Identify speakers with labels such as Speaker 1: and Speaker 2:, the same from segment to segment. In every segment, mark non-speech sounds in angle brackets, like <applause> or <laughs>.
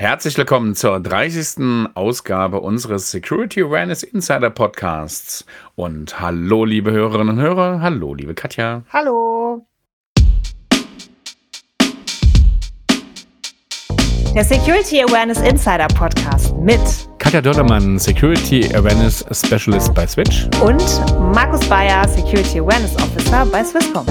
Speaker 1: Herzlich willkommen zur 30. Ausgabe unseres Security Awareness Insider Podcasts. Und hallo, liebe Hörerinnen und Hörer. Hallo, liebe Katja.
Speaker 2: Hallo. Der Security Awareness Insider Podcast mit
Speaker 1: Katja Dördermann, Security Awareness Specialist bei Switch.
Speaker 2: Und Markus Bayer, Security Awareness Officer bei Swisscom.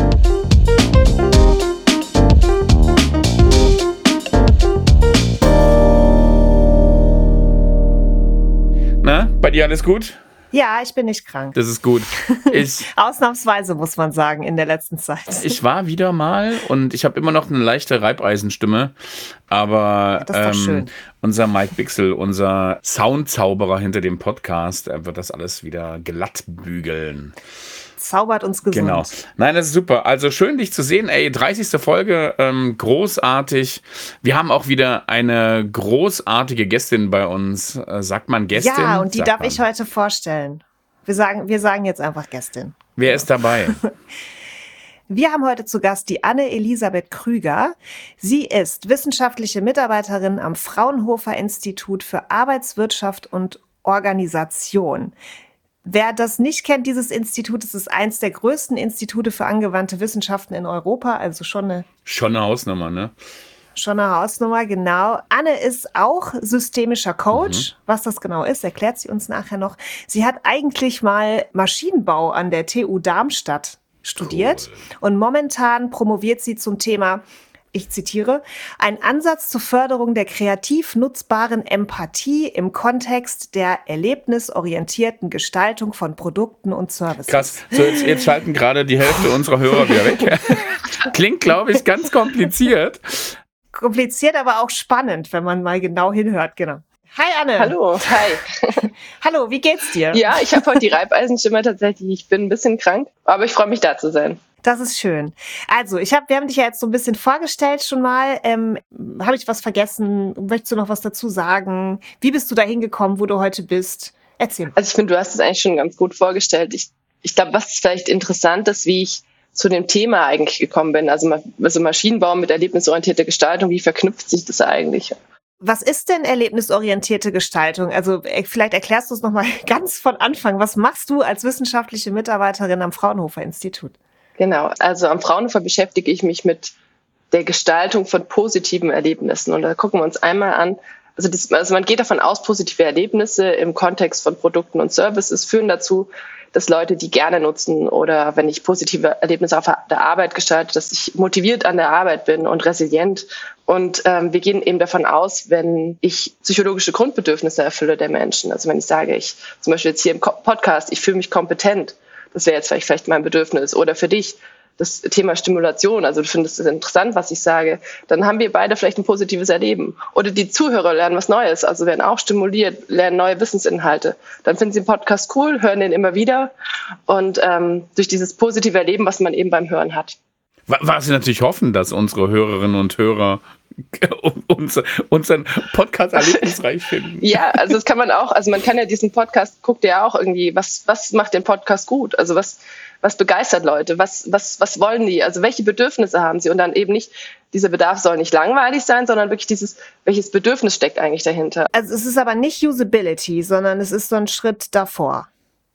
Speaker 1: Na, bei dir alles gut?
Speaker 2: Ja, ich bin nicht krank.
Speaker 1: Das ist gut. <laughs>
Speaker 2: Ich, Ausnahmsweise muss man sagen in der letzten Zeit.
Speaker 1: Ich war wieder mal und ich habe immer noch eine leichte Reibeisenstimme, aber ähm, unser Mike Bixel, unser Soundzauberer hinter dem Podcast, er wird das alles wieder glatt bügeln
Speaker 2: zaubert uns gesund. Genau.
Speaker 1: Nein, das ist super. Also schön, dich zu sehen. Ey, 30. Folge, ähm, großartig. Wir haben auch wieder eine großartige Gästin bei uns. Äh, sagt man Gästin?
Speaker 2: Ja, und die
Speaker 1: sagt
Speaker 2: darf
Speaker 1: man.
Speaker 2: ich heute vorstellen. Wir sagen, wir sagen jetzt einfach Gästin.
Speaker 1: Wer ist dabei? <laughs>
Speaker 2: Wir haben heute zu Gast die Anne-Elisabeth Krüger. Sie ist wissenschaftliche Mitarbeiterin am Fraunhofer Institut für Arbeitswirtschaft und Organisation. Wer das nicht kennt, dieses Institut, es ist eins der größten Institute für angewandte Wissenschaften in Europa, also schon eine.
Speaker 1: Schon eine Hausnummer, ne?
Speaker 2: Schon eine Hausnummer, genau. Anne ist auch systemischer Coach. Mhm. Was das genau ist, erklärt sie uns nachher noch. Sie hat eigentlich mal Maschinenbau an der TU Darmstadt studiert cool. und momentan promoviert sie zum Thema ich zitiere, ein Ansatz zur Förderung der kreativ nutzbaren Empathie im Kontext der erlebnisorientierten Gestaltung von Produkten und Services.
Speaker 1: Krass. So, jetzt, jetzt schalten gerade die Hälfte unserer Hörer wieder weg. <laughs> Klingt, glaube ich, ganz kompliziert.
Speaker 2: Kompliziert, aber auch spannend, wenn man mal genau hinhört, genau. Hi Anne.
Speaker 3: Hallo, hi. <laughs>
Speaker 2: Hallo, wie geht's dir?
Speaker 3: Ja, ich habe heute die Reibeisenstimme tatsächlich. Ich bin ein bisschen krank, aber ich freue mich da zu sein.
Speaker 2: Das ist schön. Also, ich habe, wir haben dich ja jetzt so ein bisschen vorgestellt schon mal. Ähm, habe ich was vergessen? Möchtest du noch was dazu sagen? Wie bist du da hingekommen, wo du heute bist? Erzähl.
Speaker 3: Also ich finde, du hast es eigentlich schon ganz gut vorgestellt. Ich, ich glaube, was vielleicht interessant ist, wie ich zu dem Thema eigentlich gekommen bin. Also, also Maschinenbau mit erlebnisorientierter Gestaltung, wie verknüpft sich das eigentlich?
Speaker 2: Was ist denn erlebnisorientierte Gestaltung? Also äh, vielleicht erklärst du es nochmal <laughs> ganz von Anfang. Was machst du als wissenschaftliche Mitarbeiterin am Fraunhofer Institut?
Speaker 3: Genau, also am Fraunhofer beschäftige ich mich mit der Gestaltung von positiven Erlebnissen. Und da gucken wir uns einmal an, also, das, also man geht davon aus, positive Erlebnisse im Kontext von Produkten und Services führen dazu, dass Leute die gerne nutzen oder wenn ich positive Erlebnisse auf der Arbeit gestalte, dass ich motiviert an der Arbeit bin und resilient. Und ähm, wir gehen eben davon aus, wenn ich psychologische Grundbedürfnisse erfülle der Menschen. Also wenn ich sage, ich zum Beispiel jetzt hier im Podcast, ich fühle mich kompetent, das wäre jetzt vielleicht, mein Bedürfnis. Oder für dich das Thema Stimulation, also du findest es interessant, was ich sage, dann haben wir beide vielleicht ein positives Erleben. Oder die Zuhörer lernen was Neues, also werden auch stimuliert, lernen neue Wissensinhalte. Dann finden sie den Podcast cool, hören den immer wieder und ähm, durch dieses positive Erleben, was man eben beim Hören hat.
Speaker 1: Was wir natürlich hoffen, dass unsere Hörerinnen und Hörer <laughs> uns, unseren Podcast erlebnisreich finden. <laughs>
Speaker 3: Ja, also das kann man auch, also man kann ja diesen Podcast, guckt ja auch irgendwie, was, was macht den Podcast gut? Also was, was begeistert Leute? Was, was, was wollen die? Also welche Bedürfnisse haben sie? Und dann eben nicht, dieser Bedarf soll nicht langweilig sein, sondern wirklich dieses, welches Bedürfnis steckt eigentlich dahinter?
Speaker 2: Also es ist aber nicht Usability, sondern es ist so ein Schritt davor.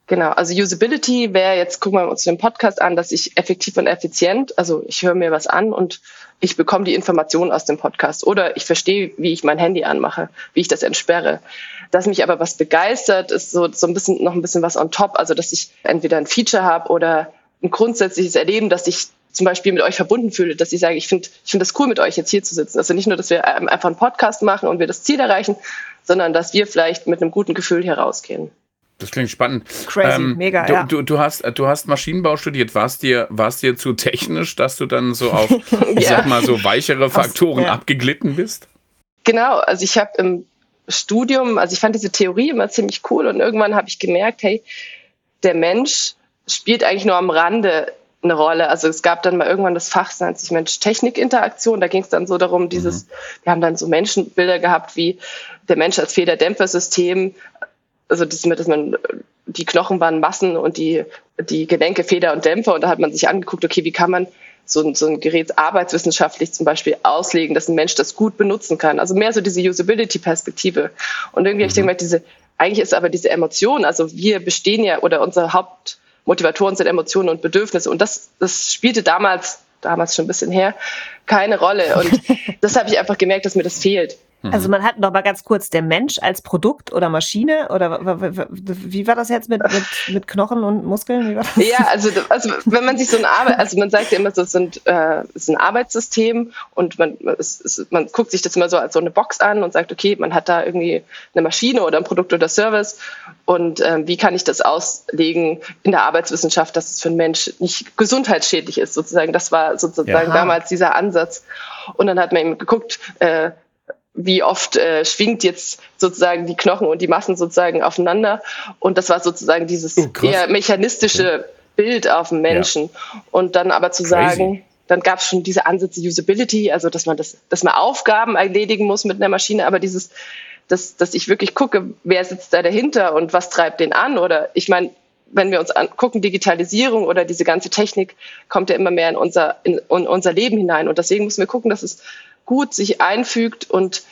Speaker 3: Genau, also Usability wäre jetzt, gucken wir uns den Podcast an, dass ich effektiv und effizient, also ich höre mir was an und ich bekomme die Informationen aus dem Podcast oder ich verstehe, wie ich mein Handy anmache, wie ich das entsperre. Dass mich aber was begeistert, ist so, so ein bisschen noch ein bisschen was on top, also dass ich entweder ein Feature habe oder ein grundsätzliches Erleben, dass ich zum Beispiel mit euch verbunden fühle, dass ich sage, ich finde ich finde das cool, mit euch jetzt hier zu sitzen. Also nicht nur, dass wir einfach einen Podcast machen und wir das Ziel erreichen, sondern dass wir vielleicht mit einem guten Gefühl hier rausgehen.
Speaker 1: Das klingt spannend.
Speaker 2: Crazy, ähm, mega,
Speaker 1: du,
Speaker 2: ja.
Speaker 1: Du, du, hast, du hast Maschinenbau studiert. War es dir, dir zu technisch, dass du dann so auf, <laughs> ich sag mal, so weichere Faktoren ja. abgeglitten bist?
Speaker 3: Genau, also ich habe im Studium, also ich fand diese Theorie immer ziemlich cool und irgendwann habe ich gemerkt, hey, der Mensch spielt eigentlich nur am Rande eine Rolle. Also es gab dann mal irgendwann das Fach, das nennt sich Mensch-Technik-Interaktion. Da ging es dann so darum, dieses, mhm. wir haben dann so Menschenbilder gehabt, wie der Mensch als Federdämpfersystem also das mit, dass man die Knochen waren Massen und die, die Gelenke, Feder und Dämpfer. Und da hat man sich angeguckt, okay, wie kann man so ein, so ein Gerät arbeitswissenschaftlich zum Beispiel auslegen, dass ein Mensch das gut benutzen kann. Also mehr so diese Usability-Perspektive. Und irgendwie, mhm. ich denke mal, diese, eigentlich ist aber diese Emotion, also wir bestehen ja, oder unsere Hauptmotivatoren sind Emotionen und Bedürfnisse. Und das, das spielte damals, damals schon ein bisschen her, keine Rolle. Und <laughs> das habe ich einfach gemerkt, dass mir das fehlt.
Speaker 2: Mhm. Also man hat noch mal ganz kurz der Mensch als Produkt oder Maschine oder wie war das jetzt mit, mit, <laughs> mit Knochen und Muskeln?
Speaker 3: Ja, also, also wenn man sich so ein Arbeit, also man sagt ja immer, so sind, äh, ist ein Arbeitssystem und man, es, es, man guckt sich das immer so als so eine Box an und sagt, okay, man hat da irgendwie eine Maschine oder ein Produkt oder Service und äh, wie kann ich das auslegen in der Arbeitswissenschaft, dass es für einen Mensch nicht gesundheitsschädlich ist, sozusagen. Das war sozusagen ja. damals dieser Ansatz. Und dann hat man eben geguckt, äh, wie oft äh, schwingt jetzt sozusagen die Knochen und die Massen sozusagen aufeinander. Und das war sozusagen dieses oh, eher mechanistische. Bild auf dem Menschen. Ja. Und dann aber zu Crazy. sagen, dann gab es schon diese Ansätze Usability, also dass man das, dass man Aufgaben erledigen muss mit einer Maschine, aber dieses, dass, dass ich wirklich gucke, wer sitzt da dahinter und was treibt den an. Oder ich meine, wenn wir uns angucken, Digitalisierung oder diese ganze Technik kommt ja immer mehr in unser, in, in unser Leben hinein. Und deswegen müssen wir gucken, dass es gut sich einfügt und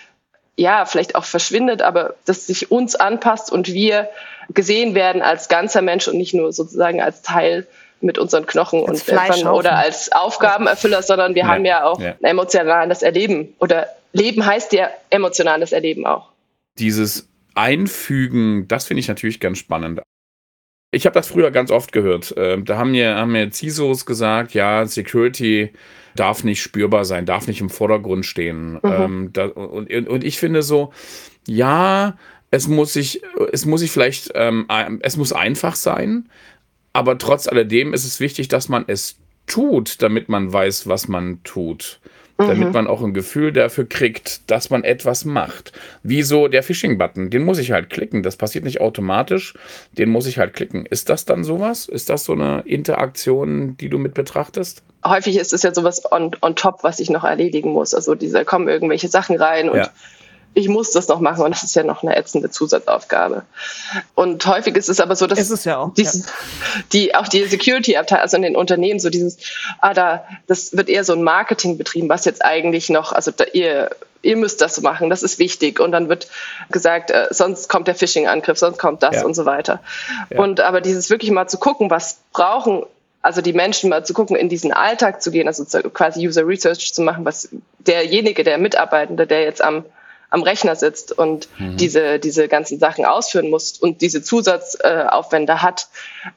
Speaker 3: ja, vielleicht auch verschwindet, aber dass sich uns anpasst und wir gesehen werden als ganzer Mensch und nicht nur sozusagen als Teil mit unseren Knochen als und oder als Aufgabenerfüller, sondern wir ja. haben ja auch ja. ein emotionales Erleben oder Leben heißt ja emotionales Erleben auch.
Speaker 1: Dieses Einfügen, das finde ich natürlich ganz spannend. Ich habe das früher ganz oft gehört. Ähm, da haben mir, haben mir CISOs gesagt, ja, Security darf nicht spürbar sein, darf nicht im Vordergrund stehen. Mhm. Ähm, da, und, und ich finde so, ja, es muss sich, es muss sich vielleicht, ähm, es muss einfach sein, aber trotz alledem ist es wichtig, dass man es tut, damit man weiß, was man tut damit mhm. man auch ein Gefühl dafür kriegt, dass man etwas macht. Wie so der Phishing-Button, den muss ich halt klicken. Das passiert nicht automatisch, den muss ich halt klicken. Ist das dann sowas? Ist das so eine Interaktion, die du mit betrachtest?
Speaker 3: Häufig ist es ja sowas on, on top, was ich noch erledigen muss. Also diese kommen irgendwelche Sachen rein und ja ich muss das noch machen und das ist ja noch eine ätzende Zusatzaufgabe. Und häufig ist es aber so, dass
Speaker 2: ist es ja auch,
Speaker 3: dieses, ja. die auch die Security-Abteilung, also in den Unternehmen, so dieses, ah, da, das wird eher so ein Marketing betrieben, was jetzt eigentlich noch, also da, ihr, ihr müsst das machen, das ist wichtig. Und dann wird gesagt, äh, sonst kommt der Phishing-Angriff, sonst kommt das ja. und so weiter. Ja. Und aber dieses wirklich mal zu gucken, was brauchen also die Menschen mal zu gucken, in diesen Alltag zu gehen, also quasi User Research zu machen, was derjenige, der Mitarbeitende, der jetzt am am Rechner sitzt und mhm. diese, diese ganzen Sachen ausführen muss und diese Zusatzaufwände äh, hat,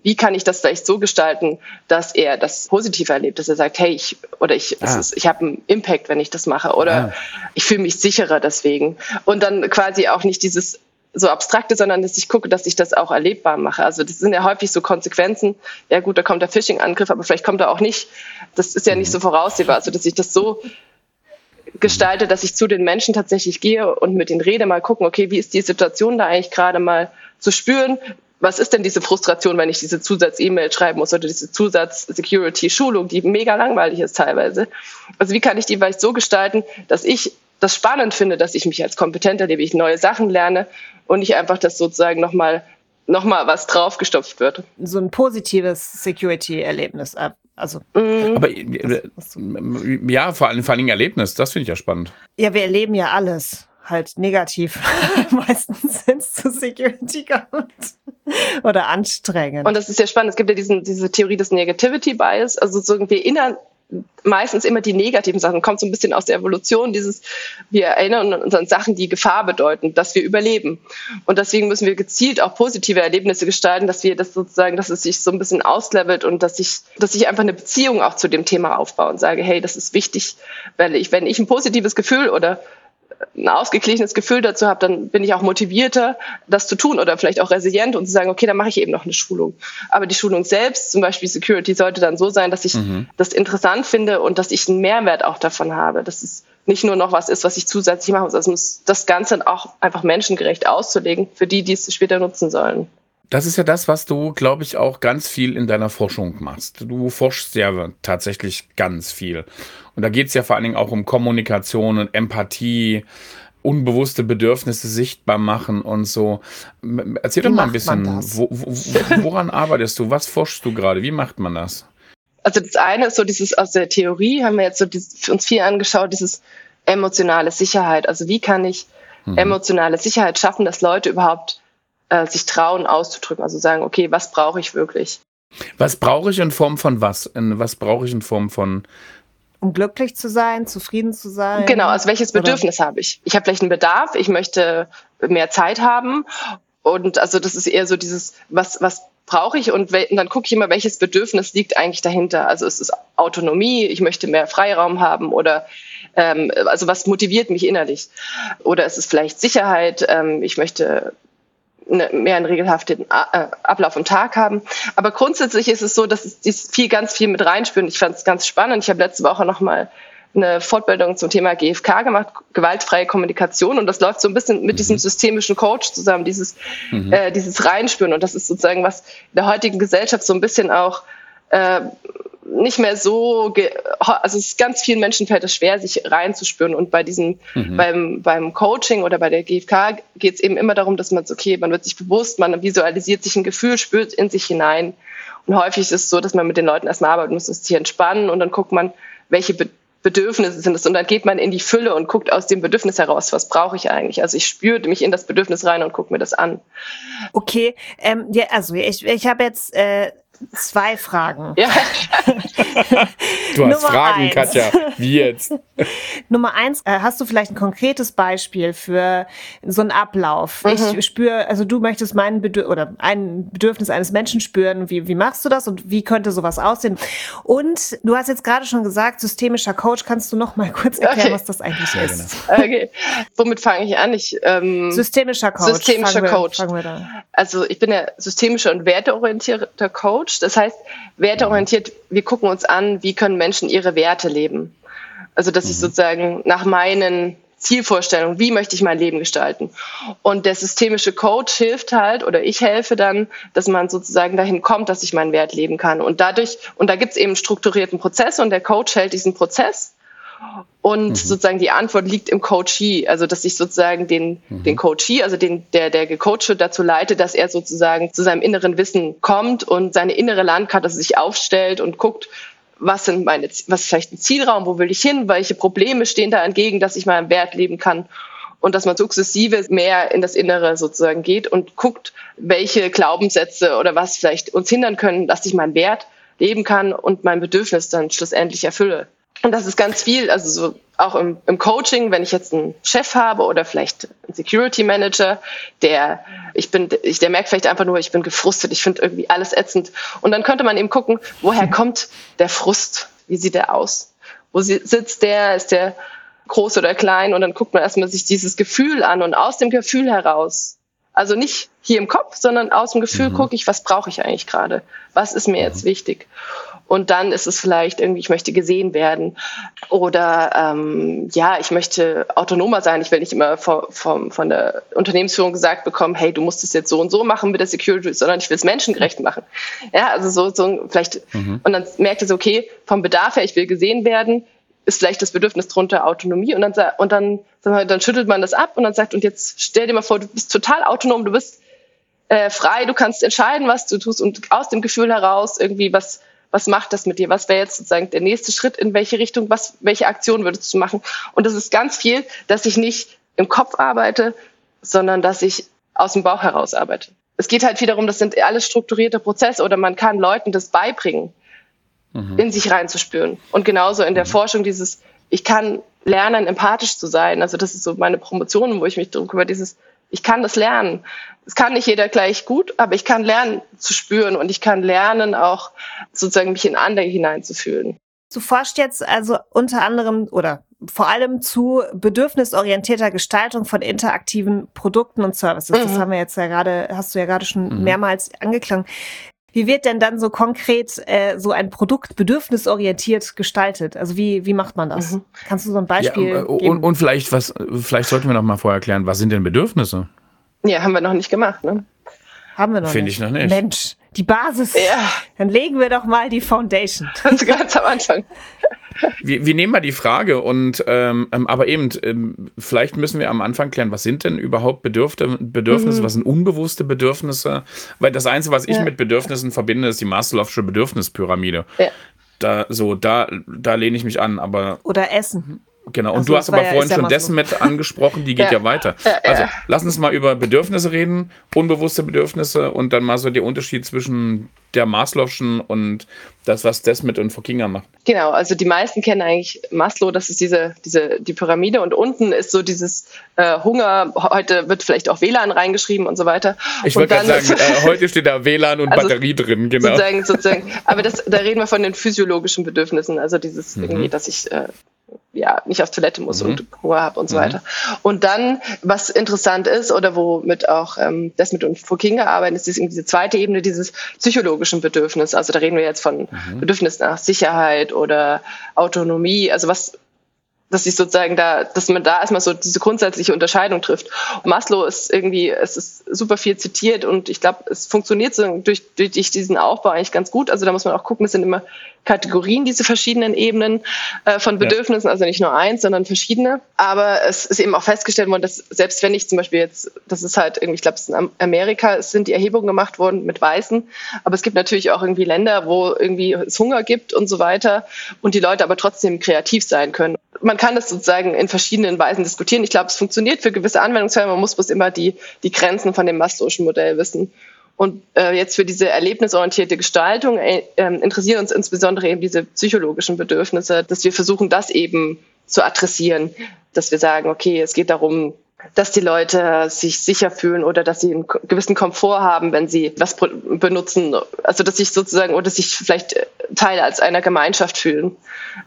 Speaker 3: wie kann ich das vielleicht so gestalten, dass er das positiv erlebt, dass er sagt, hey, ich, oder ich, ah. ist, ich habe einen Impact, wenn ich das mache, oder ah. ich fühle mich sicherer deswegen. Und dann quasi auch nicht dieses so abstrakte, sondern dass ich gucke, dass ich das auch erlebbar mache. Also das sind ja häufig so Konsequenzen. Ja gut, da kommt der Phishing-Angriff, aber vielleicht kommt er auch nicht. Das ist ja nicht mhm. so voraussehbar. Also dass ich das so gestalte, dass ich zu den Menschen tatsächlich gehe und mit denen rede, mal gucken, okay, wie ist die Situation da eigentlich gerade mal zu spüren? Was ist denn diese Frustration, wenn ich diese Zusatz-E-Mail schreiben muss oder diese Zusatz-Security-Schulung, die mega langweilig ist teilweise? Also wie kann ich die vielleicht so gestalten, dass ich das spannend finde, dass ich mich als kompetent erlebe, ich neue Sachen lerne und nicht einfach das sozusagen nochmal noch mal was draufgestopft wird.
Speaker 2: So ein positives Security-Erlebnis also.
Speaker 1: Mhm. Aber äh, ja, vor allem, vor allem Erlebnis, das finde ich ja spannend.
Speaker 2: Ja, wir erleben ja alles halt negativ <laughs> meistens, wenn es zu Security kommt. Oder anstrengend.
Speaker 3: Und das ist ja spannend. Es gibt ja diesen, diese Theorie des Negativity Bias. Also so, wir erinnern meistens immer die negativen Sachen. Kommt so ein bisschen aus der Evolution, dieses, wir erinnern uns an Sachen, die Gefahr bedeuten, dass wir überleben. Und deswegen müssen wir gezielt auch positive Erlebnisse gestalten, dass wir das sozusagen, dass es sich so ein bisschen auslevelt und dass ich, dass ich einfach eine Beziehung auch zu dem Thema aufbaue und sage, hey, das ist wichtig, weil ich, wenn ich ein positives Gefühl oder ein ausgeglichenes Gefühl dazu habe, dann bin ich auch motivierter, das zu tun oder vielleicht auch resilient und zu sagen, okay, dann mache ich eben noch eine Schulung. Aber die Schulung selbst, zum Beispiel Security, sollte dann so sein, dass ich mhm. das interessant finde und dass ich einen Mehrwert auch davon habe. Dass es nicht nur noch was ist, was ich zusätzlich machen muss. Also muss das Ganze auch einfach menschengerecht auszulegen für die, die es später nutzen sollen.
Speaker 1: Das ist ja das, was du, glaube ich, auch ganz viel in deiner Forschung machst. Du forschst ja tatsächlich ganz viel. Und da geht es ja vor allen Dingen auch um Kommunikation und Empathie, unbewusste Bedürfnisse sichtbar machen und so. Erzähl Wie doch mal ein bisschen, wo, wo, woran arbeitest du? Was forschst du gerade? Wie macht man das?
Speaker 3: Also das eine ist so dieses aus der Theorie, haben wir jetzt so dieses, uns viel angeschaut, dieses emotionale Sicherheit. Also wie kann ich mhm. emotionale Sicherheit schaffen, dass Leute überhaupt äh, sich trauen auszudrücken, also sagen, okay, was brauche ich wirklich?
Speaker 1: Was brauche ich in Form von was? In, was brauche ich in Form von
Speaker 2: um glücklich zu sein, zufrieden zu sein?
Speaker 3: Genau, also welches Bedürfnis habe ich? Ich habe vielleicht einen Bedarf, ich möchte mehr Zeit haben und also das ist eher so dieses, was, was brauche ich und, und dann gucke ich immer, welches Bedürfnis liegt eigentlich dahinter. Also ist es Autonomie, ich möchte mehr Freiraum haben oder ähm, also was motiviert mich innerlich? Oder ist es vielleicht Sicherheit, ähm, ich möchte mehr einen regelhaften äh, Ablauf im Tag haben. Aber grundsätzlich ist es so, dass es viel, ganz viel mit reinspüren. Ich fand es ganz spannend. Ich habe letzte Woche noch mal eine Fortbildung zum Thema GFK gemacht, gewaltfreie Kommunikation. Und das läuft so ein bisschen mit diesem mhm. systemischen Coach zusammen, dieses, mhm. äh, dieses Reinspüren. Und das ist sozusagen, was in der heutigen Gesellschaft so ein bisschen auch äh, nicht mehr so, also es ist ganz vielen Menschen fällt es schwer, sich reinzuspüren. Und bei diesem, mhm. beim, beim Coaching oder bei der GFK geht es eben immer darum, dass man okay, man wird sich bewusst, man visualisiert sich ein Gefühl, spürt in sich hinein. Und häufig ist es so, dass man mit den Leuten erstmal arbeiten muss, sich entspannen und dann guckt man, welche Bedürfnisse sind es. Und dann geht man in die Fülle und guckt aus dem Bedürfnis heraus, was brauche ich eigentlich. Also ich spüre mich in das Bedürfnis rein und gucke mir das an.
Speaker 2: Okay, ähm, ja, also ich, ich habe jetzt äh, zwei Fragen.
Speaker 1: Ja. <laughs> du hast Fragen, eins. Katja. Wie jetzt? <laughs>
Speaker 2: Nummer eins, äh, hast du vielleicht ein konkretes Beispiel für so einen Ablauf? Mhm. Ich spüre, also du möchtest mein Bedürfnis oder ein Bedürfnis eines Menschen spüren. Wie, wie machst du das und wie könnte sowas aussehen? Und du hast jetzt gerade schon gesagt, systemischer Coach. Kannst du noch mal kurz erklären, okay. was das eigentlich ja, ist?
Speaker 3: Genau. Okay. Womit fange ich an? Ich,
Speaker 2: ähm, systemischer Coach.
Speaker 3: Systemischer fangen Coach. Wir, also ich bin ja systemischer und werteorientierter Coach. Das heißt, werteorientiert, wir gucken uns an, wie können Menschen ihre Werte leben. Also dass mhm. ich sozusagen nach meinen Zielvorstellungen, wie möchte ich mein Leben gestalten. Und der systemische Coach hilft halt, oder ich helfe dann, dass man sozusagen dahin kommt, dass ich meinen Wert leben kann. Und dadurch, und da gibt es eben strukturierten Prozess und der Coach hält diesen Prozess. Und mhm. sozusagen die Antwort liegt im Coachee, also dass ich sozusagen den, mhm. den Coachee, also den, der, der gecoacht wird, dazu leite, dass er sozusagen zu seinem inneren Wissen kommt und seine innere Landkarte sich aufstellt und guckt, was sind meine, was ist vielleicht ein Zielraum, wo will ich hin, welche Probleme stehen da entgegen, dass ich meinen Wert leben kann und dass man sukzessive mehr in das Innere sozusagen geht und guckt, welche Glaubenssätze oder was vielleicht uns hindern können, dass ich meinen Wert leben kann und mein Bedürfnis dann schlussendlich erfülle. Und das ist ganz viel, also so auch im, im Coaching, wenn ich jetzt einen Chef habe oder vielleicht einen Security Manager, der ich bin, ich, der merkt vielleicht einfach nur, ich bin gefrustet, ich finde irgendwie alles ätzend. Und dann könnte man eben gucken, woher kommt der Frust? Wie sieht der aus? Wo sitzt der? Ist der groß oder klein? Und dann guckt man erstmal sich dieses Gefühl an und aus dem Gefühl heraus also nicht hier im Kopf, sondern aus dem Gefühl mhm. gucke ich, was brauche ich eigentlich gerade? Was ist mir mhm. jetzt wichtig? Und dann ist es vielleicht irgendwie, ich möchte gesehen werden oder ähm, ja, ich möchte autonomer sein. Ich will nicht immer vom, vom, von der Unternehmensführung gesagt bekommen, hey, du musst es jetzt so und so machen mit der Security, sondern ich will es menschengerecht machen. Ja, also so, so vielleicht, mhm. und dann merkt es, okay, vom Bedarf her, ich will gesehen werden, ist vielleicht das Bedürfnis drunter Autonomie und dann, und dann, dann schüttelt man das ab und dann sagt, und jetzt stell dir mal vor, du bist total autonom, du bist äh, frei, du kannst entscheiden, was du tust und aus dem Gefühl heraus irgendwie, was, was macht das mit dir? Was wäre jetzt sozusagen der nächste Schritt, in welche Richtung, was, welche Aktion würdest du machen? Und das ist ganz viel, dass ich nicht im Kopf arbeite, sondern dass ich aus dem Bauch heraus arbeite. Es geht halt viel darum, das sind alles strukturierte Prozesse oder man kann Leuten das beibringen mhm. in sich reinzuspüren. Und genauso in der mhm. Forschung dieses, ich kann lernen, empathisch zu sein. Also das ist so meine Promotion, wo ich mich drücke über dieses, ich kann das lernen. Es kann nicht jeder gleich gut, aber ich kann lernen zu spüren und ich kann lernen, auch sozusagen mich in andere hineinzufühlen.
Speaker 2: Du forschst jetzt also unter anderem oder vor allem zu bedürfnisorientierter Gestaltung von interaktiven Produkten und Services. Mhm. Das haben wir jetzt ja gerade, hast du ja gerade schon mhm. mehrmals angeklangt. Wie wird denn dann so konkret äh, so ein Produkt bedürfnisorientiert gestaltet? Also wie, wie macht man das? Mhm. Kannst du so ein Beispiel ja,
Speaker 1: und,
Speaker 2: geben?
Speaker 1: Und vielleicht, was, vielleicht sollten wir noch mal vorher erklären, was sind denn Bedürfnisse?
Speaker 3: Ja, haben wir noch nicht gemacht, ne?
Speaker 2: Haben wir noch
Speaker 1: Finde ich noch nicht.
Speaker 2: Mensch, die Basis. Ja. Dann legen wir doch mal die Foundation. <laughs>
Speaker 3: Ganz, ganz am Anfang.
Speaker 1: Wir, wir nehmen mal die Frage und ähm, ähm, aber eben, ähm, vielleicht müssen wir am Anfang klären, was sind denn überhaupt Bedürfte, Bedürfnisse, mhm. was sind unbewusste Bedürfnisse? Weil das Einzige, was ich ja. mit Bedürfnissen verbinde, ist die Maslow'sche Bedürfnispyramide. Ja. Da, so, da, da lehne ich mich an, aber.
Speaker 2: Oder Essen.
Speaker 1: Genau, und also, du hast aber vorhin ja schon dessen mit angesprochen, die geht ja, ja weiter. Also lass uns mal über Bedürfnisse reden, unbewusste Bedürfnisse und dann mal so der Unterschied zwischen der Maslow'schen und das, was Desmet und Fokinga macht.
Speaker 3: Genau, also die meisten kennen eigentlich Maslow, das ist diese, diese die Pyramide und unten ist so dieses äh, Hunger, heute wird vielleicht auch WLAN reingeschrieben und so weiter.
Speaker 1: Ich wollte gerade sagen, <laughs> äh, heute steht da WLAN und also Batterie drin, genau.
Speaker 3: Sozusagen, sozusagen, aber das, da reden wir von den physiologischen Bedürfnissen, also dieses mhm. irgendwie, dass ich äh, ja, nicht auf Toilette muss mhm. und Hunger habe und so mhm. weiter. Und dann, was interessant ist oder womit auch ähm, das mit uns Fokinga arbeiten, ist diese zweite Ebene dieses psychologischen Bedürfnis. Also da reden wir jetzt von mhm. Bedürfnis nach Sicherheit oder Autonomie. Also was dass ich sozusagen da, dass man da erstmal so diese grundsätzliche Unterscheidung trifft. Und Maslow ist irgendwie, es ist super viel zitiert und ich glaube, es funktioniert so durch, durch diesen Aufbau eigentlich ganz gut. Also da muss man auch gucken, es sind immer Kategorien, diese verschiedenen Ebenen äh, von Bedürfnissen, ja. also nicht nur eins, sondern verschiedene. Aber es ist eben auch festgestellt worden, dass selbst wenn ich zum Beispiel jetzt, das ist halt irgendwie, ich glaube, es ist in Amerika, es sind die Erhebungen gemacht worden mit Weißen, aber es gibt natürlich auch irgendwie Länder, wo irgendwie es Hunger gibt und so weiter und die Leute aber trotzdem kreativ sein können. Man kann das sozusagen in verschiedenen Weisen diskutieren. Ich glaube, es funktioniert für gewisse Anwendungsfälle, man muss bloß immer die, die Grenzen von dem Maslow'schen Modell wissen. Und äh, jetzt für diese erlebnisorientierte Gestaltung äh, äh, interessieren uns insbesondere eben diese psychologischen Bedürfnisse, dass wir versuchen, das eben zu adressieren, dass wir sagen, okay, es geht darum, dass die Leute sich sicher fühlen oder dass sie einen gewissen Komfort haben, wenn sie was benutzen. Also dass sich sozusagen oder sich vielleicht Teil als einer Gemeinschaft fühlen,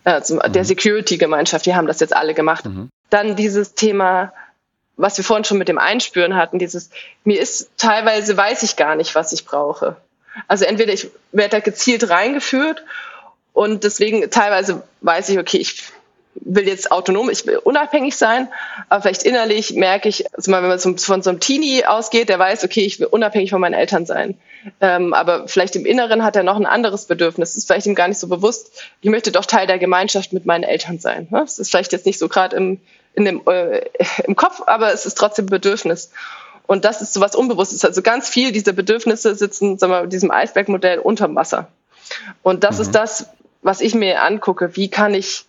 Speaker 3: äh, zum, mhm. der Security-Gemeinschaft. Die haben das jetzt alle gemacht. Mhm. Dann dieses Thema was wir vorhin schon mit dem Einspüren hatten, dieses, mir ist teilweise weiß ich gar nicht, was ich brauche. Also entweder ich werde da gezielt reingeführt und deswegen teilweise weiß ich, okay, ich will jetzt autonom, ich will unabhängig sein, aber vielleicht innerlich merke ich, also mal, wenn man von so einem Teenie ausgeht, der weiß, okay, ich will unabhängig von meinen Eltern sein. Ähm, aber vielleicht im Inneren hat er noch ein anderes Bedürfnis. Das ist vielleicht ihm gar nicht so bewusst. Ich möchte doch Teil der Gemeinschaft mit meinen Eltern sein. Ne? Das ist vielleicht jetzt nicht so gerade im in dem, äh, im Kopf, aber es ist trotzdem Bedürfnis. Und das ist so was Unbewusstes. Also ganz viel dieser Bedürfnisse sitzen, sagen wir, in diesem Eisbergmodell unterm Wasser. Und das mhm. ist das, was ich mir angucke. Wie kann ich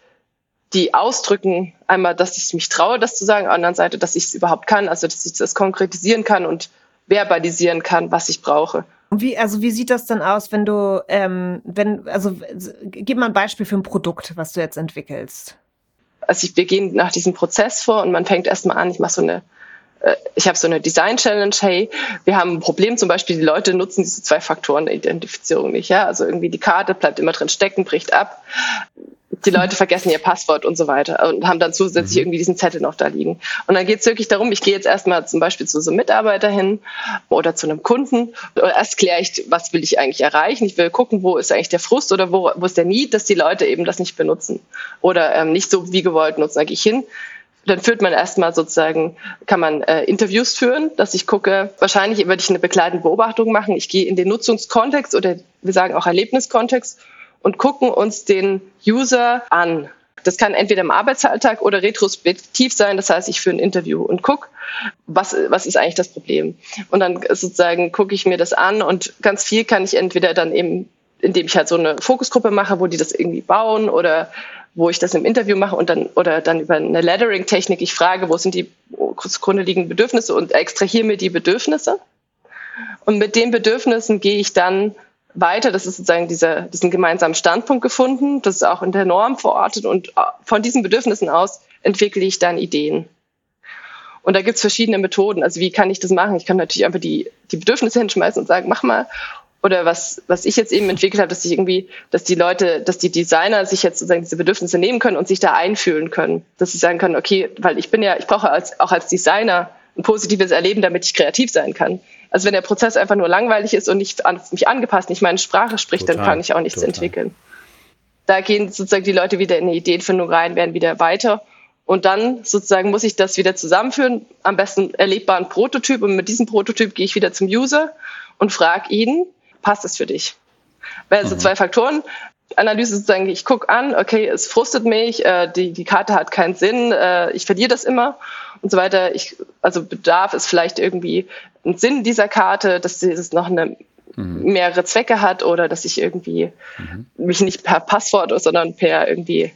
Speaker 3: die ausdrücken? Einmal, dass ich mich traue, das zu sagen. Auf der anderen Seite, dass ich es überhaupt kann. Also, dass ich das konkretisieren kann und verbalisieren kann, was ich brauche.
Speaker 2: Wie, also wie sieht das dann aus, wenn du, ähm, wenn, also gib mal ein Beispiel für ein Produkt, was du jetzt entwickelst
Speaker 3: also ich, wir gehen nach diesem Prozess vor und man fängt erstmal an, ich mache so eine äh, ich habe so eine Design Challenge, hey, wir haben ein Problem, zum Beispiel die Leute nutzen diese zwei Faktoren der Identifizierung nicht, ja, also irgendwie die Karte bleibt immer drin stecken, bricht ab die Leute vergessen ihr Passwort und so weiter und haben dann zusätzlich mhm. irgendwie diesen Zettel noch da liegen. Und dann geht es wirklich darum, ich gehe jetzt erstmal zum Beispiel zu so einem Mitarbeiter hin oder zu einem Kunden. Erst kläre ich, was will ich eigentlich erreichen. Ich will gucken, wo ist eigentlich der Frust oder wo, wo ist der Need, dass die Leute eben das nicht benutzen oder ähm, nicht so wie gewollt nutzen. Da gehe ich hin, dann führt man erstmal sozusagen, kann man äh, Interviews führen, dass ich gucke, wahrscheinlich würde ich eine begleitende Beobachtung machen. Ich gehe in den Nutzungskontext oder wir sagen auch Erlebniskontext und gucken uns den User an. Das kann entweder im Arbeitsalltag oder retrospektiv sein. Das heißt, ich führe ein Interview und gucke, was, was ist eigentlich das Problem. Und dann sozusagen gucke ich mir das an und ganz viel kann ich entweder dann eben, indem ich halt so eine Fokusgruppe mache, wo die das irgendwie bauen oder wo ich das im Interview mache und dann oder dann über eine Lettering-Technik ich frage, wo sind die zugrunde liegenden Bedürfnisse und extrahiere mir die Bedürfnisse. Und mit den Bedürfnissen gehe ich dann weiter. Das ist sozusagen dieser, diesen gemeinsamen Standpunkt gefunden. Das ist auch in der Norm verortet und von diesen Bedürfnissen aus entwickle ich dann Ideen. Und da gibt es verschiedene Methoden. Also wie kann ich das machen? Ich kann natürlich einfach die, die Bedürfnisse hinschmeißen und sagen, mach mal. Oder was, was ich jetzt eben entwickelt habe, dass ich irgendwie, dass die Leute, dass die Designer sich jetzt sozusagen diese Bedürfnisse nehmen können und sich da einfühlen können. Dass sie sagen können, okay, weil ich bin ja, ich brauche als, auch als Designer ein positives Erleben, damit ich kreativ sein kann. Also wenn der Prozess einfach nur langweilig ist und nicht an mich angepasst, nicht meine Sprache spricht, total, dann kann ich auch nichts total. entwickeln. Da gehen sozusagen die Leute wieder in eine Ideenfindung rein, werden wieder weiter. Und dann sozusagen muss ich das wieder zusammenführen, am besten erlebbaren Prototyp. Und mit diesem Prototyp gehe ich wieder zum User und frage ihn, passt es für dich? Weil also mhm. zwei Faktoren. Analyse sozusagen, ich gucke an, okay, es frustet mich, äh, die, die Karte hat keinen Sinn, äh, ich verliere das immer und so weiter. Ich, also Bedarf ist vielleicht irgendwie ein Sinn dieser Karte, dass es noch eine mhm. mehrere Zwecke hat oder dass ich irgendwie mhm. mich nicht per Passwort, sondern per irgendwie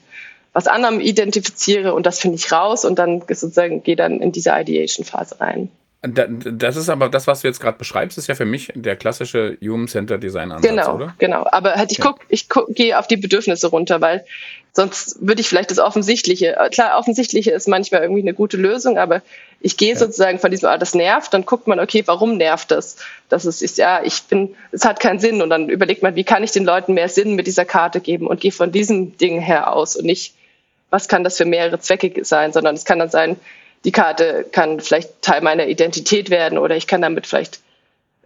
Speaker 3: was anderem identifiziere und das finde ich raus und dann sozusagen gehe dann in diese Ideation-Phase rein.
Speaker 1: Das ist aber das, was du jetzt gerade beschreibst, ist ja für mich der klassische Human Center Design Ansatz,
Speaker 3: genau,
Speaker 1: oder?
Speaker 3: Genau, aber halt ich guck, ich guck, gehe auf die Bedürfnisse runter, weil sonst würde ich vielleicht das Offensichtliche, äh, klar, Offensichtliche ist manchmal irgendwie eine gute Lösung, aber ich gehe ja. sozusagen von diesem, ah, das nervt, dann guckt man, okay, warum nervt das? Das ist, ist ja, ich bin, es hat keinen Sinn und dann überlegt man, wie kann ich den Leuten mehr Sinn mit dieser Karte geben und gehe von diesem Ding her aus und nicht, was kann das für mehrere Zwecke sein, sondern es kann dann sein, die Karte kann vielleicht Teil meiner Identität werden oder ich kann damit vielleicht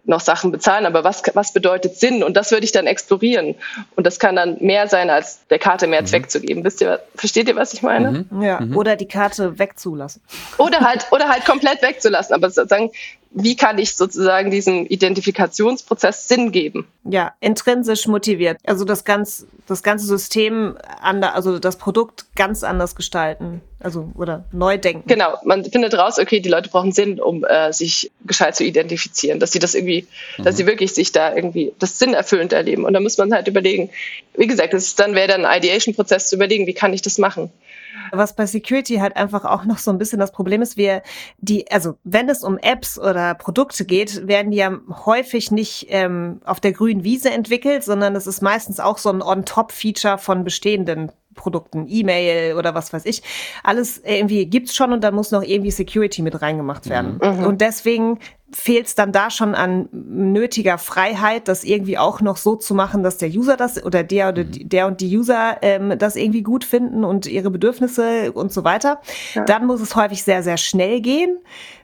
Speaker 3: noch Sachen bezahlen, aber was, was bedeutet Sinn? Und das würde ich dann explorieren. Und das kann dann mehr sein, als der Karte mehr mhm. Zweck zu geben. Wisst ihr, versteht ihr, was ich meine?
Speaker 2: Mhm. Ja, mhm. oder die Karte wegzulassen.
Speaker 3: Oder halt, oder halt komplett wegzulassen. Aber sozusagen, wie kann ich sozusagen diesem Identifikationsprozess Sinn geben?
Speaker 2: Ja, intrinsisch motiviert. Also das, ganz, das ganze System, ander, also das Produkt ganz anders gestalten. Also oder neu denken.
Speaker 3: Genau, man findet raus, okay, die Leute brauchen Sinn, um äh, sich gescheit zu identifizieren, dass sie das irgendwie, mhm. dass sie wirklich sich da irgendwie das Sinn erfüllend erleben. Und da muss man halt überlegen, wie gesagt, das ist, dann wäre dann ein Ideation-Prozess zu überlegen, wie kann ich das machen.
Speaker 2: Was bei Security halt einfach auch noch so ein bisschen das Problem ist, wir die, also wenn es um Apps oder Produkte geht, werden die ja häufig nicht ähm, auf der grünen Wiese entwickelt, sondern es ist meistens auch so ein On-Top-Feature von bestehenden Produkten, E-Mail oder was weiß ich. Alles irgendwie gibt's schon und dann muss noch irgendwie Security mit reingemacht werden. Mhm. Und deswegen fehlt es dann da schon an nötiger Freiheit, das irgendwie auch noch so zu machen, dass der User das oder der oder die, der und die User ähm, das irgendwie gut finden und ihre Bedürfnisse und so weiter. Ja. Dann muss es häufig sehr, sehr schnell gehen,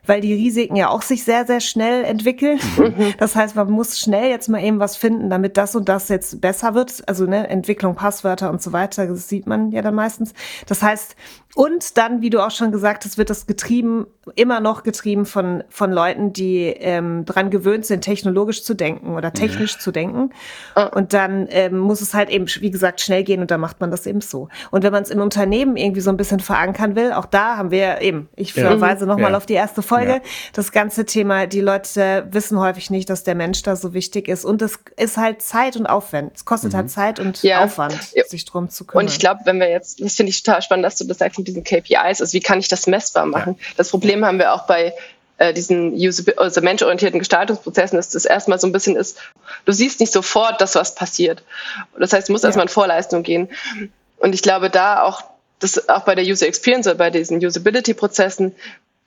Speaker 2: weil die Risiken ja auch sich sehr, sehr schnell entwickeln. Mhm. Das heißt, man muss schnell jetzt mal eben was finden, damit das und das jetzt besser wird. Also ne, Entwicklung, Passwörter und so weiter, das sieht man ja dann meistens. Das heißt, und dann, wie du auch schon gesagt hast, wird das getrieben, immer noch getrieben von, von Leuten, die ähm, dran gewöhnt sind, technologisch zu denken oder technisch mhm. zu denken. Oh. Und dann ähm, muss es halt eben, wie gesagt, schnell gehen und dann macht man das eben so. Und wenn man es im Unternehmen irgendwie so ein bisschen verankern will, auch da haben wir eben, ich ja. verweise nochmal ja. auf die erste Folge, ja. das ganze Thema, die Leute wissen häufig nicht, dass der Mensch da so wichtig ist. Und es ist halt Zeit und Aufwand. Es kostet halt mhm. halt Zeit und Aufwand, sich drum zu kümmern.
Speaker 3: Und ich glaube, wenn wir jetzt, das finde ich total spannend, dass du das sagst, mit diesen KPIs, also wie kann ich das messbar machen? Ja. Das Problem haben wir auch bei äh, diesen also menschorientierten Gestaltungsprozessen, dass das erstmal so ein bisschen ist, du siehst nicht sofort, dass was passiert. Das heißt, du musst ja. erstmal in Vorleistung gehen. Und ich glaube, da auch, das auch bei der User Experience oder bei diesen Usability-Prozessen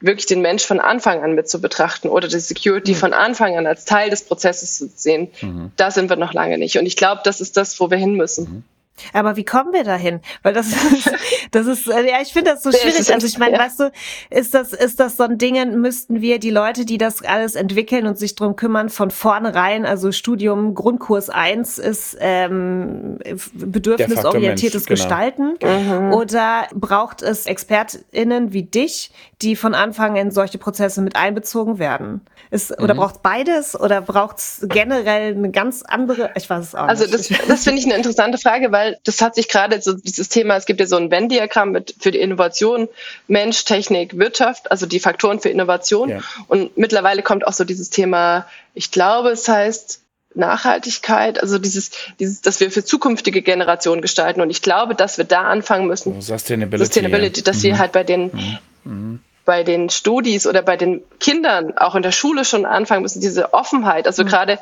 Speaker 3: wirklich den Mensch von Anfang an mit zu betrachten oder die Security mhm. von Anfang an als Teil des Prozesses zu sehen, mhm. da sind wir noch lange nicht. Und ich glaube, das ist das, wo wir hin müssen. Mhm.
Speaker 2: Aber wie kommen wir dahin? Weil das ist, <laughs> das ist, äh, ja, ich finde das so schwierig. Also ich meine, ja. weißt du, ist das, ist das so ein Ding, müssten wir die Leute, die das alles entwickeln und sich drum kümmern, von vornherein, also Studium Grundkurs eins ist ähm, bedürfnisorientiertes genau. Gestalten. Mhm. Oder braucht es ExpertInnen wie dich, die von Anfang in solche Prozesse mit einbezogen werden? Ist, oder mhm. braucht beides? Oder braucht es generell eine ganz andere, ich weiß es auch
Speaker 3: also nicht. Also das, das finde ich eine interessante Frage, weil weil das hat sich gerade so dieses Thema, es gibt ja so ein Venn-Diagramm mit für die Innovation, Mensch, Technik, Wirtschaft, also die Faktoren für Innovation. Ja. Und mittlerweile kommt auch so dieses Thema, ich glaube, es heißt Nachhaltigkeit, also dieses, dieses, dass wir für zukünftige Generationen gestalten. Und ich glaube, dass wir da anfangen müssen.
Speaker 1: Sustainability.
Speaker 3: Sustainability, dass mhm. wir halt bei den mhm. mhm. bei den Studis oder bei den Kindern auch in der Schule schon anfangen müssen, diese Offenheit, also mhm. gerade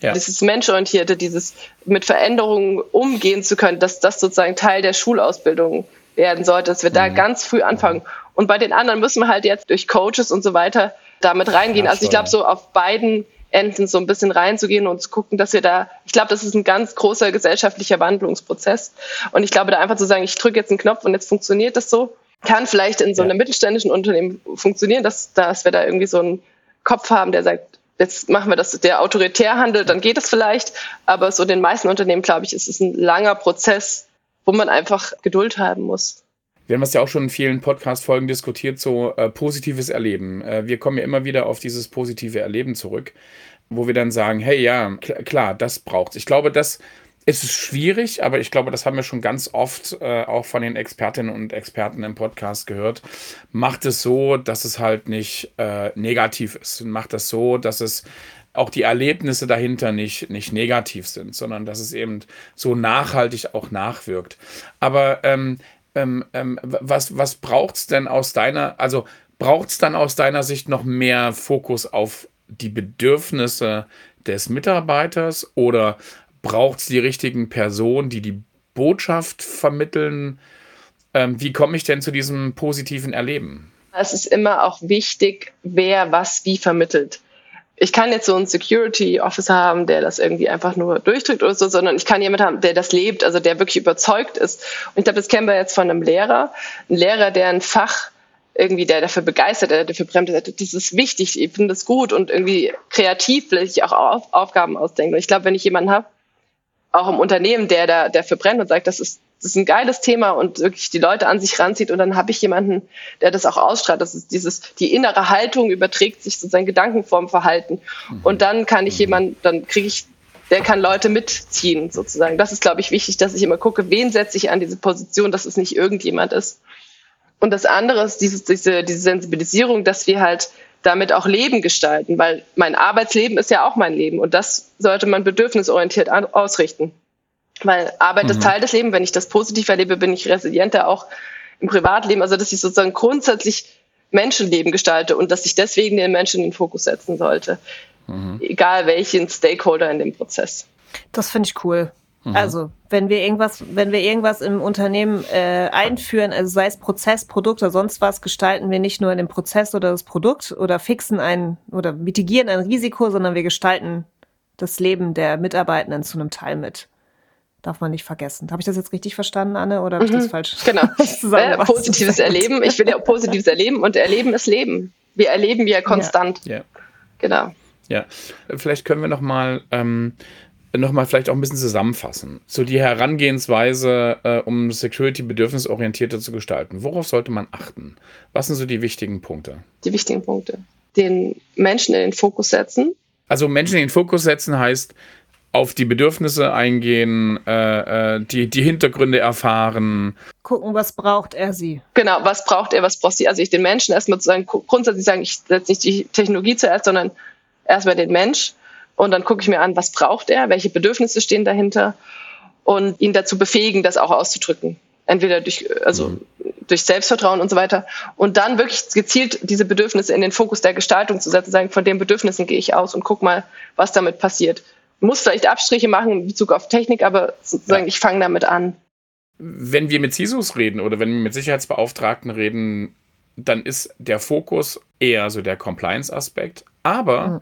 Speaker 3: ja. Dieses Menschorientierte, dieses mit Veränderungen umgehen zu können, dass das sozusagen Teil der Schulausbildung werden sollte, dass wir mhm. da ganz früh anfangen. Und bei den anderen müssen wir halt jetzt durch Coaches und so weiter damit reingehen. Ja, also ich glaube, so auf beiden Enden so ein bisschen reinzugehen und zu gucken, dass wir da, ich glaube, das ist ein ganz großer gesellschaftlicher Wandlungsprozess. Und ich glaube, da einfach zu sagen, ich drücke jetzt einen Knopf und jetzt funktioniert das so, kann vielleicht in so einem mittelständischen Unternehmen funktionieren, dass, dass wir da irgendwie so einen Kopf haben, der sagt, jetzt machen wir das, der autoritär handelt, dann geht es vielleicht. Aber so den meisten Unternehmen, glaube ich, ist es ein langer Prozess, wo man einfach Geduld haben muss.
Speaker 1: Wir haben das ja auch schon in vielen Podcast-Folgen diskutiert, so äh, positives Erleben. Äh, wir kommen ja immer wieder auf dieses positive Erleben zurück, wo wir dann sagen, hey, ja, klar, das braucht's. Ich glaube, das es ist schwierig, aber ich glaube, das haben wir schon ganz oft äh, auch von den Expertinnen und Experten im Podcast gehört. Macht es so, dass es halt nicht äh, negativ ist. Macht es so, dass es auch die Erlebnisse dahinter nicht, nicht negativ sind, sondern dass es eben so nachhaltig auch nachwirkt. Aber ähm, ähm, ähm, was, was braucht es denn aus deiner, also braucht es dann aus deiner Sicht noch mehr Fokus auf die Bedürfnisse des Mitarbeiters oder braucht es die richtigen Personen, die die Botschaft vermitteln? Ähm, wie komme ich denn zu diesem positiven Erleben?
Speaker 3: Es ist immer auch wichtig, wer was wie vermittelt. Ich kann jetzt so einen Security Officer haben, der das irgendwie einfach nur durchdrückt oder so, sondern ich kann jemanden haben, der das lebt, also der wirklich überzeugt ist. Und ich glaube, das kennen wir jetzt von einem Lehrer. Ein Lehrer, der ein Fach irgendwie, der dafür begeistert, der dafür brennt, das ist wichtig, ich finde das gut und irgendwie kreativ will ich auch Aufgaben ausdenken. Und ich glaube, wenn ich jemanden habe, auch im Unternehmen, der da dafür brennt und sagt, das ist, das ist ein geiles Thema und wirklich die Leute an sich ranzieht und dann habe ich jemanden, der das auch ausstrahlt. Das ist dieses, die innere Haltung überträgt sich sozusagen Gedankenform Verhalten. Mhm. Und dann kann ich mhm. jemanden, dann kriege ich, der kann Leute mitziehen sozusagen. Das ist, glaube ich, wichtig, dass ich immer gucke, wen setze ich an diese Position, dass es nicht irgendjemand ist. Und das andere ist dieses, diese, diese Sensibilisierung, dass wir halt damit auch Leben gestalten, weil mein Arbeitsleben ist ja auch mein Leben und das sollte man bedürfnisorientiert ausrichten. Weil Arbeit mhm. ist Teil des Lebens. Wenn ich das positiv erlebe, bin ich resilienter auch im Privatleben. Also, dass ich sozusagen grundsätzlich Menschenleben gestalte und dass ich deswegen den Menschen in den Fokus setzen sollte. Mhm. Egal welchen Stakeholder in dem Prozess.
Speaker 2: Das finde ich cool. Mhm. Also, wenn wir irgendwas, wenn wir irgendwas im Unternehmen äh, einführen, also sei es Prozess, Produkt oder sonst was, gestalten wir nicht nur den Prozess oder das Produkt oder fixen ein oder mitigieren ein Risiko, sondern wir gestalten das Leben der Mitarbeitenden zu einem Teil mit. Darf man nicht vergessen. Habe ich das jetzt richtig verstanden, Anne, oder habe ich das mhm. falsch?
Speaker 3: Genau. <laughs> äh, positives Erleben. Ich will ja positives Erleben und Erleben ist Leben. Wir erleben ja konstant. Ja. Genau.
Speaker 1: Ja, vielleicht können wir noch mal ähm, nochmal vielleicht auch ein bisschen zusammenfassen. So die Herangehensweise, äh, um Security bedürfnisorientierter zu gestalten. Worauf sollte man achten? Was sind so die wichtigen Punkte?
Speaker 3: Die wichtigen Punkte. Den Menschen in den Fokus setzen.
Speaker 1: Also Menschen in den Fokus setzen heißt, auf die Bedürfnisse eingehen, äh, äh, die, die Hintergründe erfahren.
Speaker 2: Gucken, was braucht er sie.
Speaker 3: Genau, was braucht er, was braucht sie. Also ich den Menschen erstmal zu sagen, grundsätzlich sagen, ich setze nicht die Technologie zuerst, sondern erstmal den Mensch und dann gucke ich mir an, was braucht er, welche Bedürfnisse stehen dahinter und ihn dazu befähigen, das auch auszudrücken. Entweder durch, also mhm. durch Selbstvertrauen und so weiter. Und dann wirklich gezielt diese Bedürfnisse in den Fokus der Gestaltung zu setzen, sagen, von den Bedürfnissen gehe ich aus und guck mal, was damit passiert. Muss vielleicht Abstriche machen in Bezug auf Technik, aber sozusagen, ja. ich fange damit an.
Speaker 1: Wenn wir mit CISOs reden oder wenn wir mit Sicherheitsbeauftragten reden, dann ist der Fokus eher so der Compliance-Aspekt. Aber mhm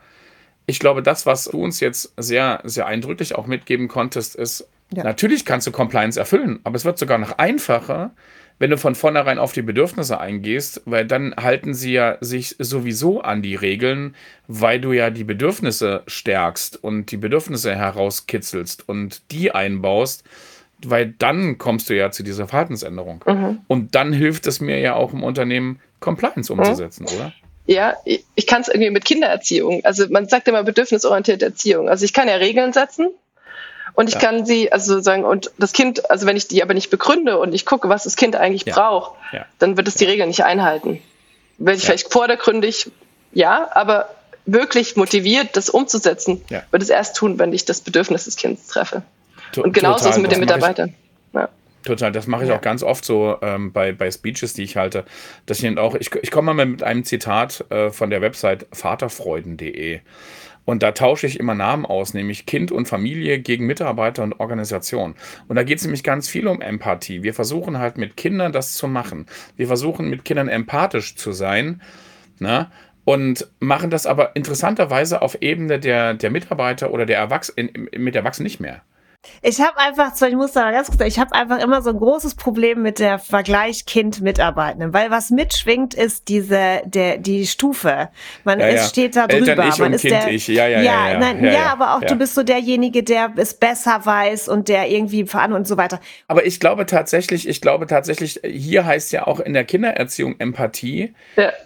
Speaker 1: ich glaube, das, was du uns jetzt sehr, sehr eindrücklich auch mitgeben konntest, ist, ja. natürlich kannst du Compliance erfüllen, aber es wird sogar noch einfacher, wenn du von vornherein auf die Bedürfnisse eingehst, weil dann halten sie ja sich sowieso an die Regeln, weil du ja die Bedürfnisse stärkst und die Bedürfnisse herauskitzelst und die einbaust, weil dann kommst du ja zu dieser Verhaltensänderung. Mhm. Und dann hilft es mir ja auch im Unternehmen, Compliance umzusetzen, mhm. oder?
Speaker 3: Ja, ich kann es irgendwie mit Kindererziehung. Also man sagt immer bedürfnisorientierte Erziehung. Also ich kann ja Regeln setzen und ich ja. kann sie, also sagen, und das Kind, also wenn ich die aber nicht begründe und ich gucke, was das Kind eigentlich ja. braucht, ja. dann wird es die Regeln nicht einhalten. Wenn ich vielleicht vordergründig, ja, aber wirklich motiviert, das umzusetzen, wird es erst tun, wenn ich das Bedürfnis des Kindes treffe. und genauso ist es mit den Mitarbeitern.
Speaker 1: Total, das mache ich ja. auch ganz oft so ähm, bei, bei Speeches, die ich halte, dass ich auch, ich, ich komme mal mit einem Zitat äh, von der Website vaterfreuden.de und da tausche ich immer Namen aus, nämlich Kind und Familie gegen Mitarbeiter und Organisation. Und da geht es nämlich ganz viel um Empathie. Wir versuchen halt mit Kindern das zu machen. Wir versuchen mit Kindern empathisch zu sein. Ne? und machen das aber interessanterweise auf Ebene der, der Mitarbeiter oder der Erwachsenen, mit Erwachsenen nicht mehr.
Speaker 2: Ich habe einfach, ich muss da ganz kurz sagen, ich habe einfach immer so ein großes Problem mit der Vergleich Kind-Mitarbeitenden, weil was mitschwingt, ist diese, der, die Stufe. Man ja, ist, steht da drüber.
Speaker 1: Eltern ich
Speaker 2: man
Speaker 1: und
Speaker 2: ist
Speaker 1: kind
Speaker 2: der,
Speaker 1: ich. Ja, ja, ja,
Speaker 2: ja, nein, ja, aber auch du bist so derjenige, der es besser weiß und der irgendwie voran und so weiter.
Speaker 1: Aber ich glaube tatsächlich, ich glaube tatsächlich, hier heißt ja auch in der Kindererziehung Empathie,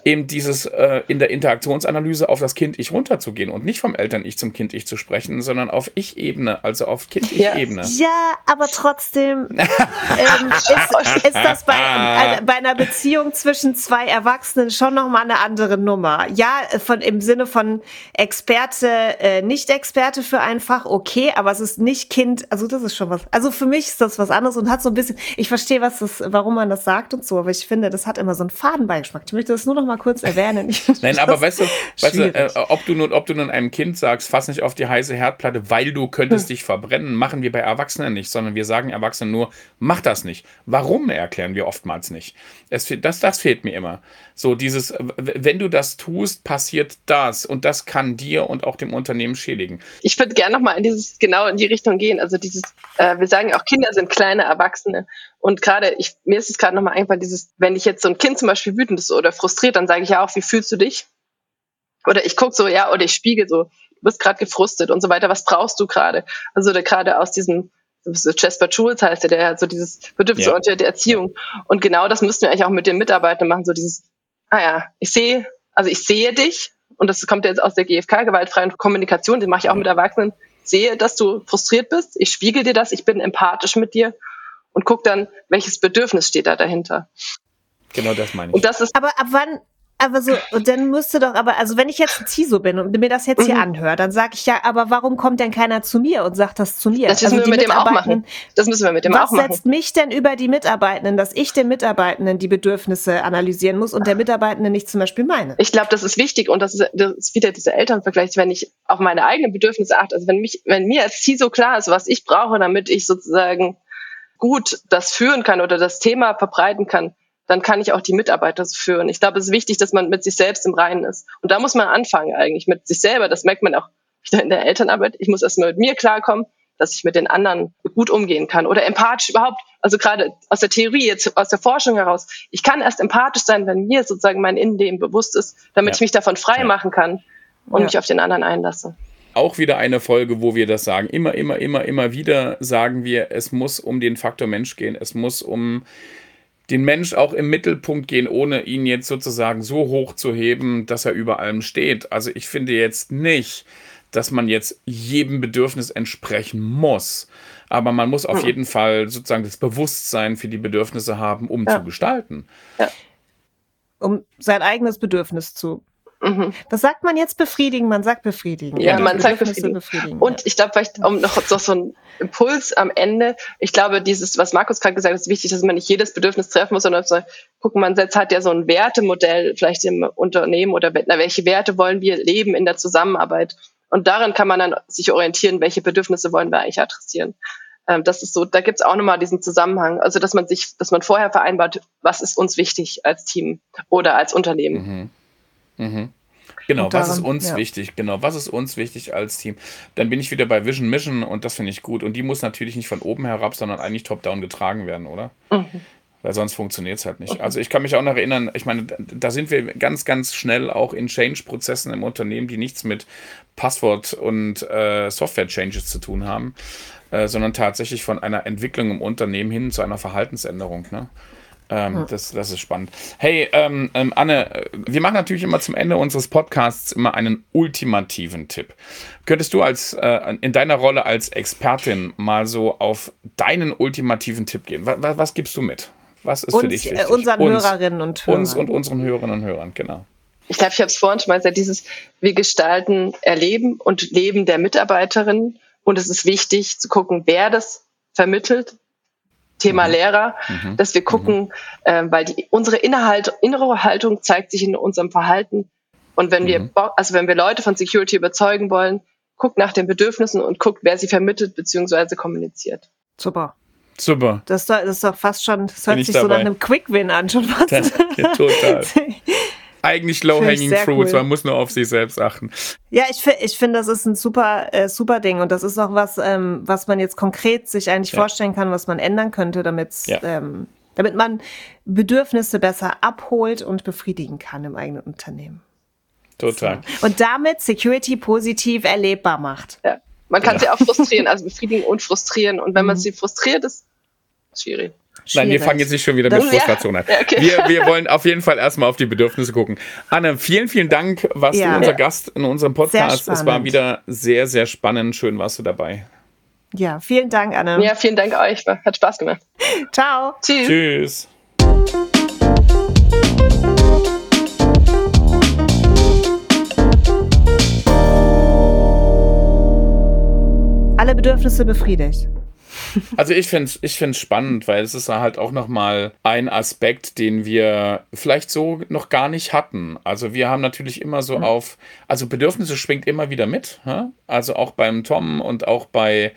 Speaker 1: eben dieses äh, in der Interaktionsanalyse auf das Kind-Ich runterzugehen und nicht vom Eltern-Ich zum Kind-Ich zu sprechen, sondern auf Ich-Ebene, also auf Kind-Ich Sachebene.
Speaker 2: Ja, aber trotzdem <laughs> ähm, ist, ist, das bei, äh, bei, einer Beziehung zwischen zwei Erwachsenen schon nochmal eine andere Nummer. Ja, von, im Sinne von Experte, äh, Nicht-Experte für ein Fach, okay, aber es ist nicht Kind, also das ist schon was. Also für mich ist das was anderes und hat so ein bisschen, ich verstehe, was das, warum man das sagt und so, aber ich finde, das hat immer so einen Fadenbeigeschmack. Ich möchte das nur noch mal kurz erwähnen.
Speaker 1: Nein, aber weißt du, weißt du äh, ob du nun, ob du nun einem Kind sagst, fass nicht auf die heiße Herdplatte, weil du könntest hm. dich verbrennen, machen wir bei Erwachsenen nicht, sondern wir sagen Erwachsenen nur, mach das nicht. Warum erklären wir oftmals nicht? Es, das, das fehlt mir immer. So dieses, wenn du das tust, passiert das und das kann dir und auch dem Unternehmen schädigen.
Speaker 3: Ich würde gerne nochmal in dieses, genau in die Richtung gehen. Also dieses, äh, wir sagen auch, Kinder sind kleine Erwachsene. Und gerade, mir ist es gerade nochmal einfach dieses, wenn ich jetzt so ein Kind zum Beispiel wütend ist oder frustriert, dann sage ich ja auch, wie fühlst du dich? Oder ich gucke so, ja, oder ich spiegel so, bist gerade gefrustet und so weiter, was brauchst du gerade? Also gerade aus diesem, Jasper Jules heißt der, der hat so dieses bedürfnisorientierte ja. Erziehung. Und genau das müssten wir eigentlich auch mit den Mitarbeitern machen, so dieses, ah ja, ich sehe, also ich sehe dich, und das kommt jetzt aus der GfK, gewaltfreien Kommunikation, den mache ich auch mit Erwachsenen, sehe, dass du frustriert bist, ich spiegel dir das, ich bin empathisch mit dir und guck dann, welches Bedürfnis steht da dahinter.
Speaker 1: Genau das meine ich.
Speaker 2: Und das ist aber ab wann, aber so, und dann müsste doch, aber, also wenn ich jetzt ein CISO bin und mir das jetzt mhm. hier anhöre, dann sage ich ja, aber warum kommt denn keiner zu mir und sagt das zu mir?
Speaker 3: Das müssen also wir mit dem auch machen. Das müssen wir mit dem
Speaker 2: auch
Speaker 3: machen.
Speaker 2: Was setzt mich denn über die Mitarbeitenden, dass ich den Mitarbeitenden die Bedürfnisse analysieren muss und der Mitarbeitende nicht zum Beispiel meine?
Speaker 3: Ich glaube, das ist wichtig und das ist, das ist wieder dieser Elternvergleich, wenn ich auf meine eigenen Bedürfnisse achte. Also wenn mich, wenn mir als CISO klar ist, was ich brauche, damit ich sozusagen gut das führen kann oder das Thema verbreiten kann, dann kann ich auch die Mitarbeiter führen. Ich glaube, es ist wichtig, dass man mit sich selbst im Reinen ist. Und da muss man anfangen eigentlich mit sich selber. Das merkt man auch wieder in der Elternarbeit. Ich muss erstmal mit mir klarkommen, dass ich mit den anderen gut umgehen kann oder empathisch überhaupt, also gerade aus der Theorie, jetzt aus der Forschung heraus, ich kann erst empathisch sein, wenn mir sozusagen mein Innenleben bewusst ist, damit ja. ich mich davon frei ja. machen kann und ja. mich auf den anderen einlasse.
Speaker 1: Auch wieder eine Folge, wo wir das sagen. Immer, immer, immer, immer wieder sagen wir, es muss um den Faktor Mensch gehen. Es muss um den Mensch auch im Mittelpunkt gehen, ohne ihn jetzt sozusagen so hoch zu heben, dass er über allem steht. Also ich finde jetzt nicht, dass man jetzt jedem Bedürfnis entsprechen muss. Aber man muss auf hm. jeden Fall sozusagen das Bewusstsein für die Bedürfnisse haben, um ja. zu gestalten. Ja.
Speaker 2: Um sein eigenes Bedürfnis zu Mhm. Was sagt man jetzt befriedigen? Man sagt befriedigen.
Speaker 3: Ja, man sagt befriedigen. befriedigen. Und ich glaube, vielleicht um noch so, so ein Impuls am Ende. Ich glaube, dieses, was Markus gerade gesagt hat, ist wichtig, dass man nicht jedes Bedürfnis treffen muss, sondern so, gucken, man setzt hat ja so ein Wertemodell vielleicht im Unternehmen oder na, welche Werte wollen wir leben in der Zusammenarbeit. Und darin kann man dann sich orientieren, welche Bedürfnisse wollen wir eigentlich adressieren. Ähm, das ist so, da gibt's auch nochmal diesen Zusammenhang. Also, dass man sich, dass man vorher vereinbart, was ist uns wichtig als Team oder als Unternehmen.
Speaker 1: Mhm. Mhm. Genau, daran, was ist uns ja. wichtig? Genau, was ist uns wichtig als Team? Dann bin ich wieder bei Vision Mission und das finde ich gut. Und die muss natürlich nicht von oben herab, sondern eigentlich top-down getragen werden, oder? Mhm. Weil sonst funktioniert es halt nicht. Mhm. Also ich kann mich auch noch erinnern, ich meine, da sind wir ganz, ganz schnell auch in Change-Prozessen im Unternehmen, die nichts mit Passwort und äh, Software-Changes zu tun haben, äh, sondern tatsächlich von einer Entwicklung im Unternehmen hin zu einer Verhaltensänderung. Ne? Ähm, hm. das, das ist spannend. Hey, ähm, ähm, Anne, wir machen natürlich immer zum Ende unseres Podcasts immer einen ultimativen Tipp. Könntest du als äh, in deiner Rolle als Expertin mal so auf deinen ultimativen Tipp gehen? Was, was, was gibst du mit? Was ist uns, für dich äh, wichtig?
Speaker 2: Äh, unseren uns, Hörerinnen und Hörern.
Speaker 1: Uns und unseren Hörerinnen und Hörern, genau.
Speaker 3: Ich glaube, ich habe es vorhin schon mal gesagt, dieses wir gestalten Erleben und Leben der Mitarbeiterin. Und es ist wichtig zu gucken, wer das vermittelt, Thema mhm. Lehrer, mhm. dass wir gucken, mhm. äh, weil die, unsere Inhalt, innere Haltung zeigt sich in unserem Verhalten. Und wenn wir, mhm. also wenn wir Leute von Security überzeugen wollen, guckt nach den Bedürfnissen und guckt, wer sie vermittelt bzw. kommuniziert.
Speaker 2: Super.
Speaker 1: Super.
Speaker 2: Das, das ist doch fast schon, das hört sich so nach einem Quick-Win an, schon fast.
Speaker 1: Das, ja, total. <laughs> eigentlich low-hanging fruits, cool. man muss nur auf sich selbst achten.
Speaker 2: Ja, ich finde, ich finde, das ist ein super, äh, super Ding und das ist auch was, ähm, was man jetzt konkret sich eigentlich ja. vorstellen kann, was man ändern könnte, damit ja. ähm, damit man Bedürfnisse besser abholt und befriedigen kann im eigenen Unternehmen.
Speaker 1: Total.
Speaker 2: So. Und damit Security positiv erlebbar macht.
Speaker 3: Ja. Man kann ja. sie auch frustrieren, also befriedigen und frustrieren. Und wenn man mhm. sie frustriert, ist schwierig.
Speaker 1: Nein, wir fangen jetzt nicht schon wieder mit Frustration <laughs> ja. an. Okay. wir, wir wollen auf jeden Fall erstmal auf die Bedürfnisse gucken. Anne, vielen, vielen Dank, warst ja. du unser Gast in unserem Podcast. Es war wieder sehr, sehr spannend. Schön warst du dabei.
Speaker 2: Ja, vielen Dank, Anne.
Speaker 3: Ja, vielen Dank euch. Hat Spaß gemacht. <laughs>
Speaker 2: Ciao.
Speaker 1: Tschüss. Tschüss.
Speaker 2: Alle Bedürfnisse befriedigt.
Speaker 1: Also ich finde es ich find's spannend, weil es ist halt auch nochmal ein Aspekt, den wir vielleicht so noch gar nicht hatten. Also wir haben natürlich immer so auf, also Bedürfnisse schwingt immer wieder mit. Also auch beim Tom und auch bei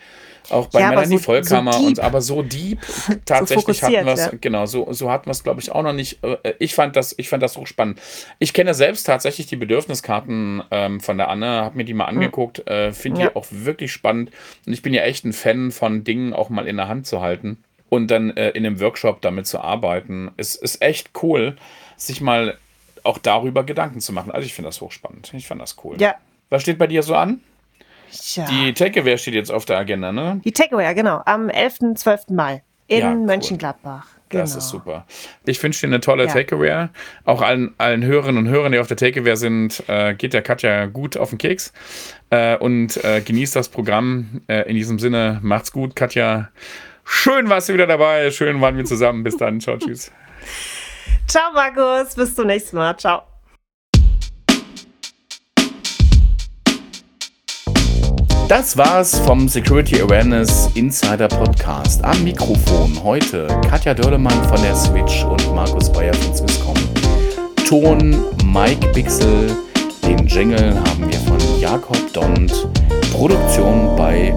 Speaker 1: auch bei ja, Melanie so, Vollkammer so und aber so deep <laughs> tatsächlich so hatten wir es, ja. genau, so, so hatten wir es, glaube ich, auch noch nicht. Äh, ich fand das, ich fand das hochspannend. Ich kenne selbst tatsächlich die Bedürfniskarten ähm, von der Anne, habe mir die mal hm. angeguckt, äh, finde ja. die auch wirklich spannend. Und ich bin ja echt ein Fan von Dingen auch mal in der Hand zu halten und dann äh, in einem Workshop damit zu arbeiten. Es ist echt cool, sich mal auch darüber Gedanken zu machen. Also ich finde das hochspannend. Ich fand das cool.
Speaker 2: Ja.
Speaker 1: Was steht bei dir so an?
Speaker 2: Ja.
Speaker 1: Die Takeaway steht jetzt auf der Agenda, ne?
Speaker 2: Die Takeaway, genau. Am 11. 12. Mai in ja, cool. Mönchengladbach.
Speaker 1: Genau. Das ist super. Ich wünsche dir eine tolle ja. Takeaway. Auch allen, allen Hörerinnen und Hörern, die auf der Takeaway sind, äh, geht der Katja gut auf den Keks äh, und äh, genießt das Programm. Äh, in diesem Sinne, macht's gut, Katja. Schön warst du wieder dabei. Schön waren wir zusammen. Bis dann. Ciao, tschüss. <laughs>
Speaker 2: Ciao, Markus. Bis zum nächsten Mal. Ciao.
Speaker 1: Das war's vom Security Awareness Insider Podcast. Am Mikrofon heute Katja Dörlemann von der Switch und Markus Bayer von Swisscom. Ton Mike Pixel. Den Jingle haben wir von Jakob Dont. Produktion bei